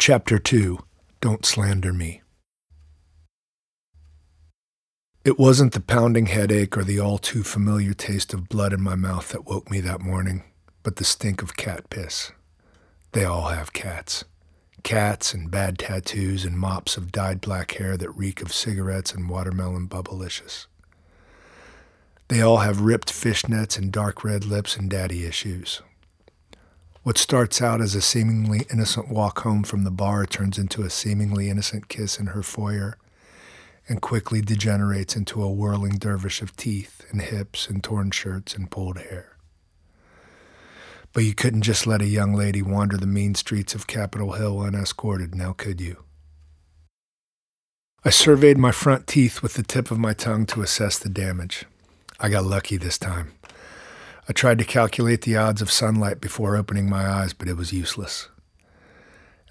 Chapter 2 Don't Slander Me. It wasn't the pounding headache or the all too familiar taste of blood in my mouth that woke me that morning, but the stink of cat piss. They all have cats. Cats and bad tattoos and mops of dyed black hair that reek of cigarettes and watermelon bubblicious. They all have ripped fishnets and dark red lips and daddy issues. What starts out as a seemingly innocent walk home from the bar turns into a seemingly innocent kiss in her foyer and quickly degenerates into a whirling dervish of teeth and hips and torn shirts and pulled hair. But you couldn't just let a young lady wander the mean streets of Capitol Hill unescorted, now could you? I surveyed my front teeth with the tip of my tongue to assess the damage. I got lucky this time. I tried to calculate the odds of sunlight before opening my eyes, but it was useless.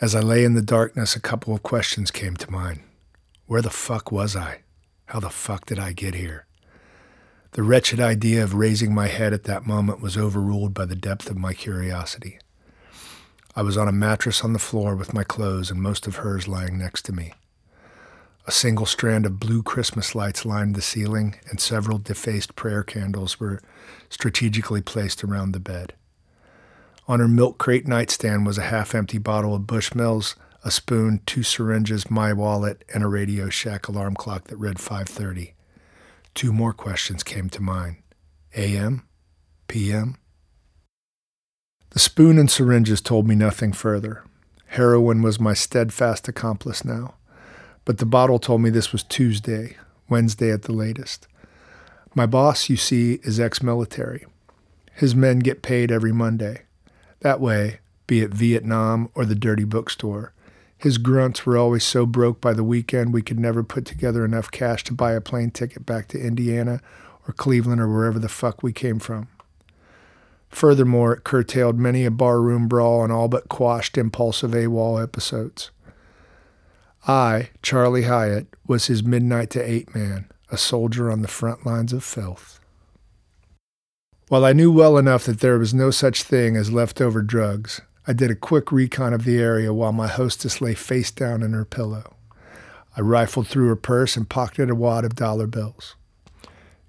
As I lay in the darkness, a couple of questions came to mind. Where the fuck was I? How the fuck did I get here? The wretched idea of raising my head at that moment was overruled by the depth of my curiosity. I was on a mattress on the floor with my clothes and most of hers lying next to me. A single strand of blue Christmas lights lined the ceiling, and several defaced prayer candles were strategically placed around the bed. On her milk crate nightstand was a half empty bottle of Bushmills, a spoon, two syringes, my wallet, and a Radio Shack alarm clock that read 5:30. Two more questions came to mind. AM? PM? The spoon and syringes told me nothing further. Heroin was my steadfast accomplice now but the bottle told me this was Tuesday, Wednesday at the latest. My boss, you see, is ex military. His men get paid every Monday. That way, be it Vietnam or the dirty bookstore, his grunts were always so broke by the weekend we could never put together enough cash to buy a plane ticket back to Indiana or Cleveland or wherever the fuck we came from. Furthermore, it curtailed many a barroom brawl and all but quashed impulsive AWOL episodes. I, Charlie Hyatt, was his midnight to eight man, a soldier on the front lines of filth. While I knew well enough that there was no such thing as leftover drugs, I did a quick recon of the area while my hostess lay face down in her pillow. I rifled through her purse and pocketed a wad of dollar bills.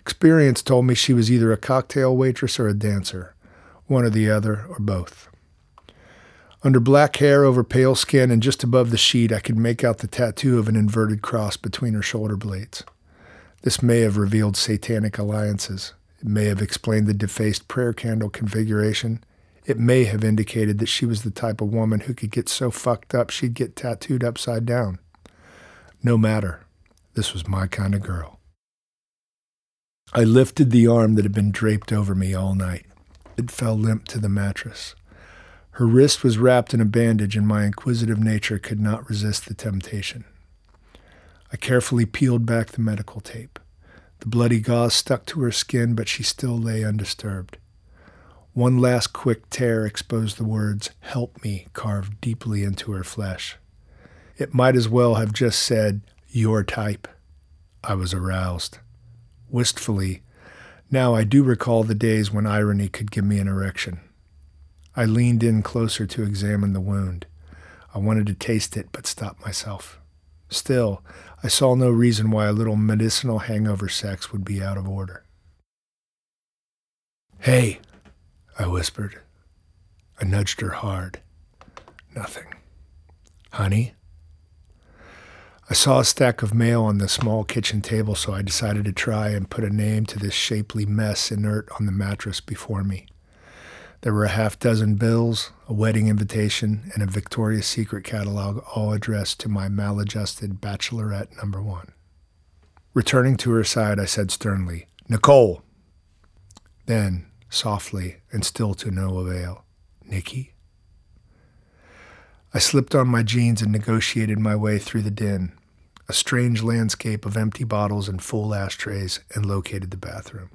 Experience told me she was either a cocktail waitress or a dancer, one or the other, or both. Under black hair over pale skin and just above the sheet, I could make out the tattoo of an inverted cross between her shoulder blades. This may have revealed satanic alliances. It may have explained the defaced prayer candle configuration. It may have indicated that she was the type of woman who could get so fucked up she'd get tattooed upside down. No matter. This was my kind of girl. I lifted the arm that had been draped over me all night. It fell limp to the mattress. Her wrist was wrapped in a bandage, and my inquisitive nature could not resist the temptation. I carefully peeled back the medical tape. The bloody gauze stuck to her skin, but she still lay undisturbed. One last quick tear exposed the words, Help me, carved deeply into her flesh. It might as well have just said, Your type. I was aroused. Wistfully, now I do recall the days when irony could give me an erection. I leaned in closer to examine the wound. I wanted to taste it, but stopped myself. Still, I saw no reason why a little medicinal hangover sex would be out of order. Hey, I whispered. I nudged her hard. Nothing. Honey? I saw a stack of mail on the small kitchen table, so I decided to try and put a name to this shapely mess inert on the mattress before me. There were a half dozen bills, a wedding invitation, and a Victoria's Secret catalog, all addressed to my maladjusted bachelorette number one. Returning to her side, I said sternly, Nicole. Then, softly and still to no avail, Nikki. I slipped on my jeans and negotiated my way through the din, a strange landscape of empty bottles and full ashtrays, and located the bathroom.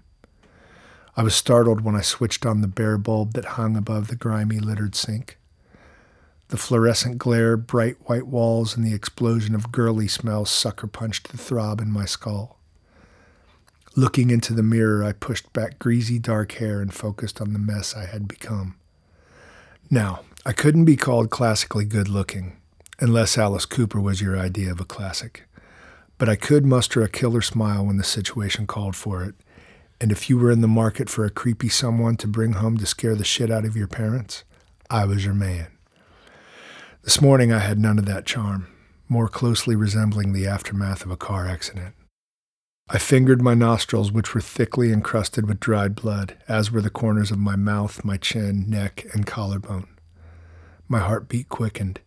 I was startled when I switched on the bare bulb that hung above the grimy, littered sink. The fluorescent glare, bright white walls, and the explosion of girly smells sucker punched the throb in my skull. Looking into the mirror, I pushed back greasy dark hair and focused on the mess I had become. Now, I couldn't be called classically good looking. unless Alice Cooper was your idea of a classic. But I could muster a killer smile when the situation called for it. And if you were in the market for a creepy someone to bring home to scare the shit out of your parents, I was your man. This morning I had none of that charm, more closely resembling the aftermath of a car accident. I fingered my nostrils, which were thickly encrusted with dried blood, as were the corners of my mouth, my chin, neck, and collarbone. My heartbeat quickened.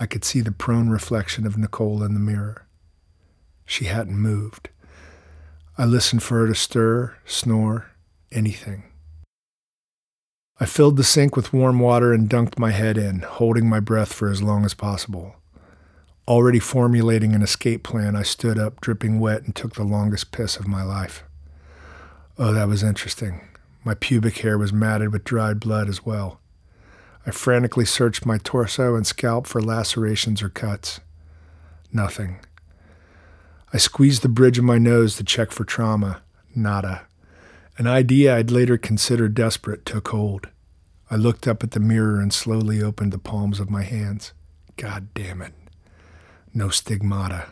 I could see the prone reflection of Nicole in the mirror. She hadn't moved. I listened for her to stir, snore, anything. I filled the sink with warm water and dunked my head in, holding my breath for as long as possible. Already formulating an escape plan, I stood up, dripping wet, and took the longest piss of my life. Oh, that was interesting. My pubic hair was matted with dried blood as well. I frantically searched my torso and scalp for lacerations or cuts. Nothing. I squeezed the bridge of my nose to check for trauma. Nada. An idea I'd later consider desperate took hold. I looked up at the mirror and slowly opened the palms of my hands. God damn it. No stigmata.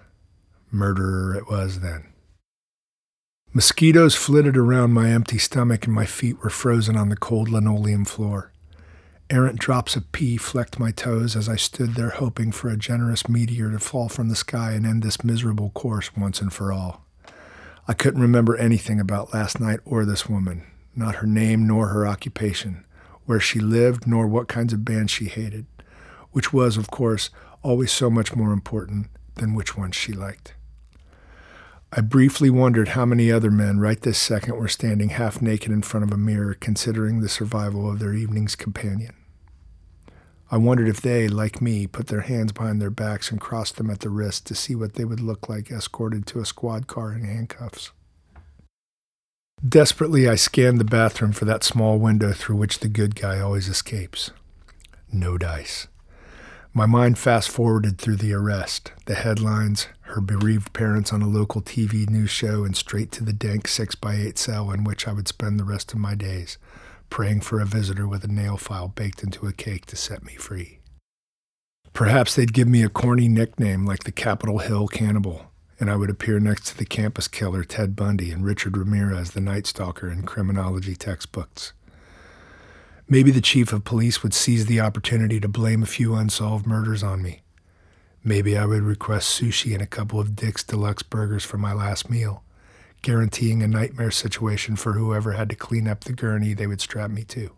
Murderer it was then. Mosquitoes flitted around my empty stomach and my feet were frozen on the cold linoleum floor. Errant drops of pee flecked my toes as I stood there hoping for a generous meteor to fall from the sky and end this miserable course once and for all. I couldn't remember anything about last night or this woman, not her name nor her occupation, where she lived nor what kinds of bands she hated, which was, of course, always so much more important than which ones she liked. I briefly wondered how many other men right this second were standing half naked in front of a mirror considering the survival of their evening's companion. I wondered if they, like me, put their hands behind their backs and crossed them at the wrist to see what they would look like escorted to a squad car in handcuffs. Desperately, I scanned the bathroom for that small window through which the good guy always escapes. No dice. My mind fast forwarded through the arrest, the headlines, her bereaved parents on a local TV news show, and straight to the dank 6 by 8 cell in which I would spend the rest of my days, praying for a visitor with a nail file baked into a cake to set me free. Perhaps they'd give me a corny nickname like the Capitol Hill Cannibal, and I would appear next to the campus killer Ted Bundy and Richard Ramirez, the Night Stalker, in criminology textbooks. Maybe the chief of police would seize the opportunity to blame a few unsolved murders on me. Maybe I would request sushi and a couple of Dick's Deluxe burgers for my last meal, guaranteeing a nightmare situation for whoever had to clean up the gurney they would strap me to.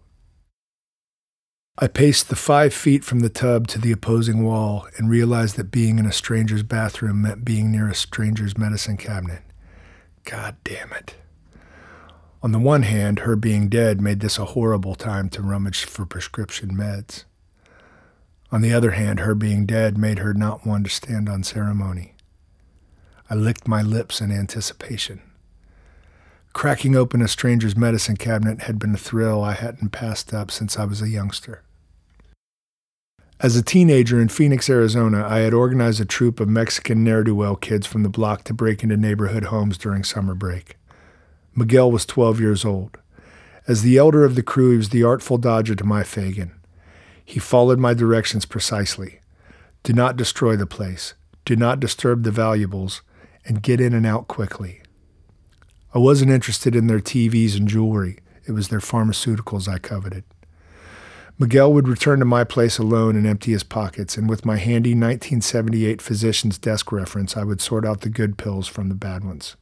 I paced the five feet from the tub to the opposing wall and realized that being in a stranger's bathroom meant being near a stranger's medicine cabinet. God damn it. On the one hand, her being dead made this a horrible time to rummage for prescription meds. On the other hand, her being dead made her not one to stand on ceremony. I licked my lips in anticipation. Cracking open a stranger's medicine cabinet had been a thrill I hadn't passed up since I was a youngster. As a teenager in Phoenix, Arizona, I had organized a troop of Mexican ne'er do well kids from the block to break into neighborhood homes during summer break. Miguel was 12 years old. As the elder of the crew, he was the artful dodger to my Fagin. He followed my directions precisely. Do not destroy the place. Do not disturb the valuables, and get in and out quickly. I wasn't interested in their TVs and jewelry. It was their pharmaceuticals I coveted. Miguel would return to my place alone and empty his pockets, and with my handy 1978 physician's desk reference, I would sort out the good pills from the bad ones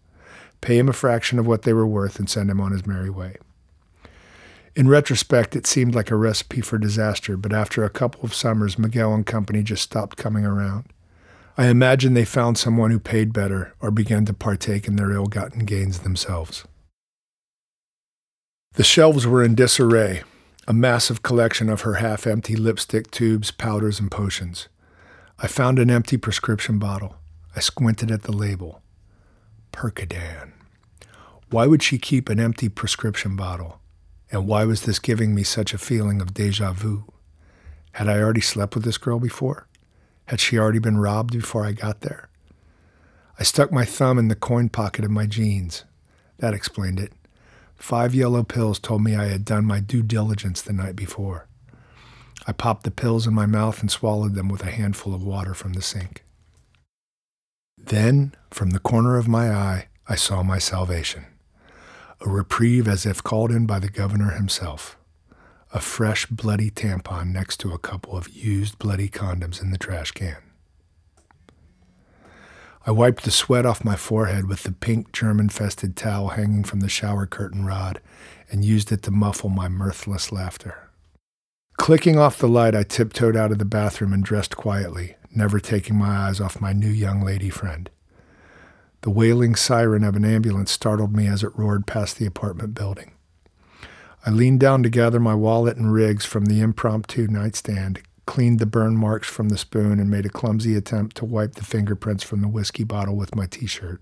pay him a fraction of what they were worth, and send him on his merry way. In retrospect, it seemed like a recipe for disaster, but after a couple of summers, Miguel and company just stopped coming around. I imagine they found someone who paid better or began to partake in their ill gotten gains themselves. The shelves were in disarray, a massive collection of her half empty lipstick tubes, powders, and potions. I found an empty prescription bottle. I squinted at the label. Percodan. Why would she keep an empty prescription bottle? And why was this giving me such a feeling of deja vu? Had I already slept with this girl before? Had she already been robbed before I got there? I stuck my thumb in the coin pocket of my jeans. That explained it. Five yellow pills told me I had done my due diligence the night before. I popped the pills in my mouth and swallowed them with a handful of water from the sink. Then, from the corner of my eye, I saw my salvation. A reprieve as if called in by the governor himself. A fresh, bloody tampon next to a couple of used, bloody condoms in the trash can. I wiped the sweat off my forehead with the pink germ infested towel hanging from the shower curtain rod and used it to muffle my mirthless laughter. Clicking off the light, I tiptoed out of the bathroom and dressed quietly, never taking my eyes off my new young lady friend. The wailing siren of an ambulance startled me as it roared past the apartment building. I leaned down to gather my wallet and rigs from the impromptu nightstand, cleaned the burn marks from the spoon, and made a clumsy attempt to wipe the fingerprints from the whiskey bottle with my t shirt.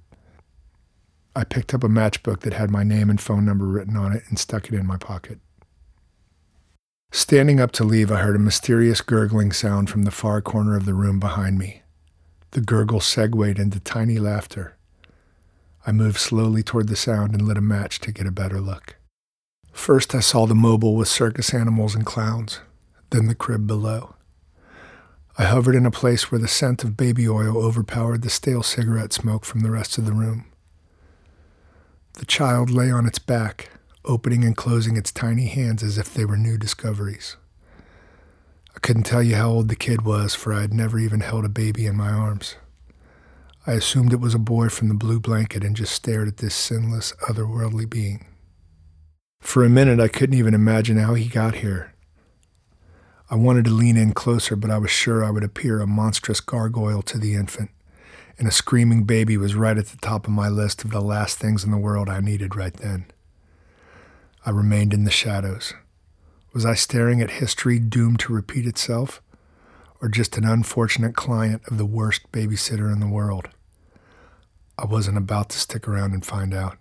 I picked up a matchbook that had my name and phone number written on it and stuck it in my pocket. Standing up to leave, I heard a mysterious gurgling sound from the far corner of the room behind me. The gurgle segued into tiny laughter. I moved slowly toward the sound and lit a match to get a better look. First, I saw the mobile with circus animals and clowns then the crib below. I hovered in a place where the scent of baby oil overpowered the stale cigarette smoke from the rest of the room. The child lay on its back, opening and closing its tiny hands as if they were new discoveries. I couldn't tell you how old the kid was, for I had never even held a baby in my arms. I assumed it was a boy from the blue blanket and just stared at this sinless, otherworldly being. For a minute, I couldn't even imagine how he got here, I wanted to lean in closer, but I was sure I would appear a monstrous gargoyle to the infant, and a screaming baby was right at the top of my list of the last things in the world I needed right then. I remained in the shadows. Was I staring at history doomed to repeat itself, or just an unfortunate client of the worst babysitter in the world? I wasn't about to stick around and find out.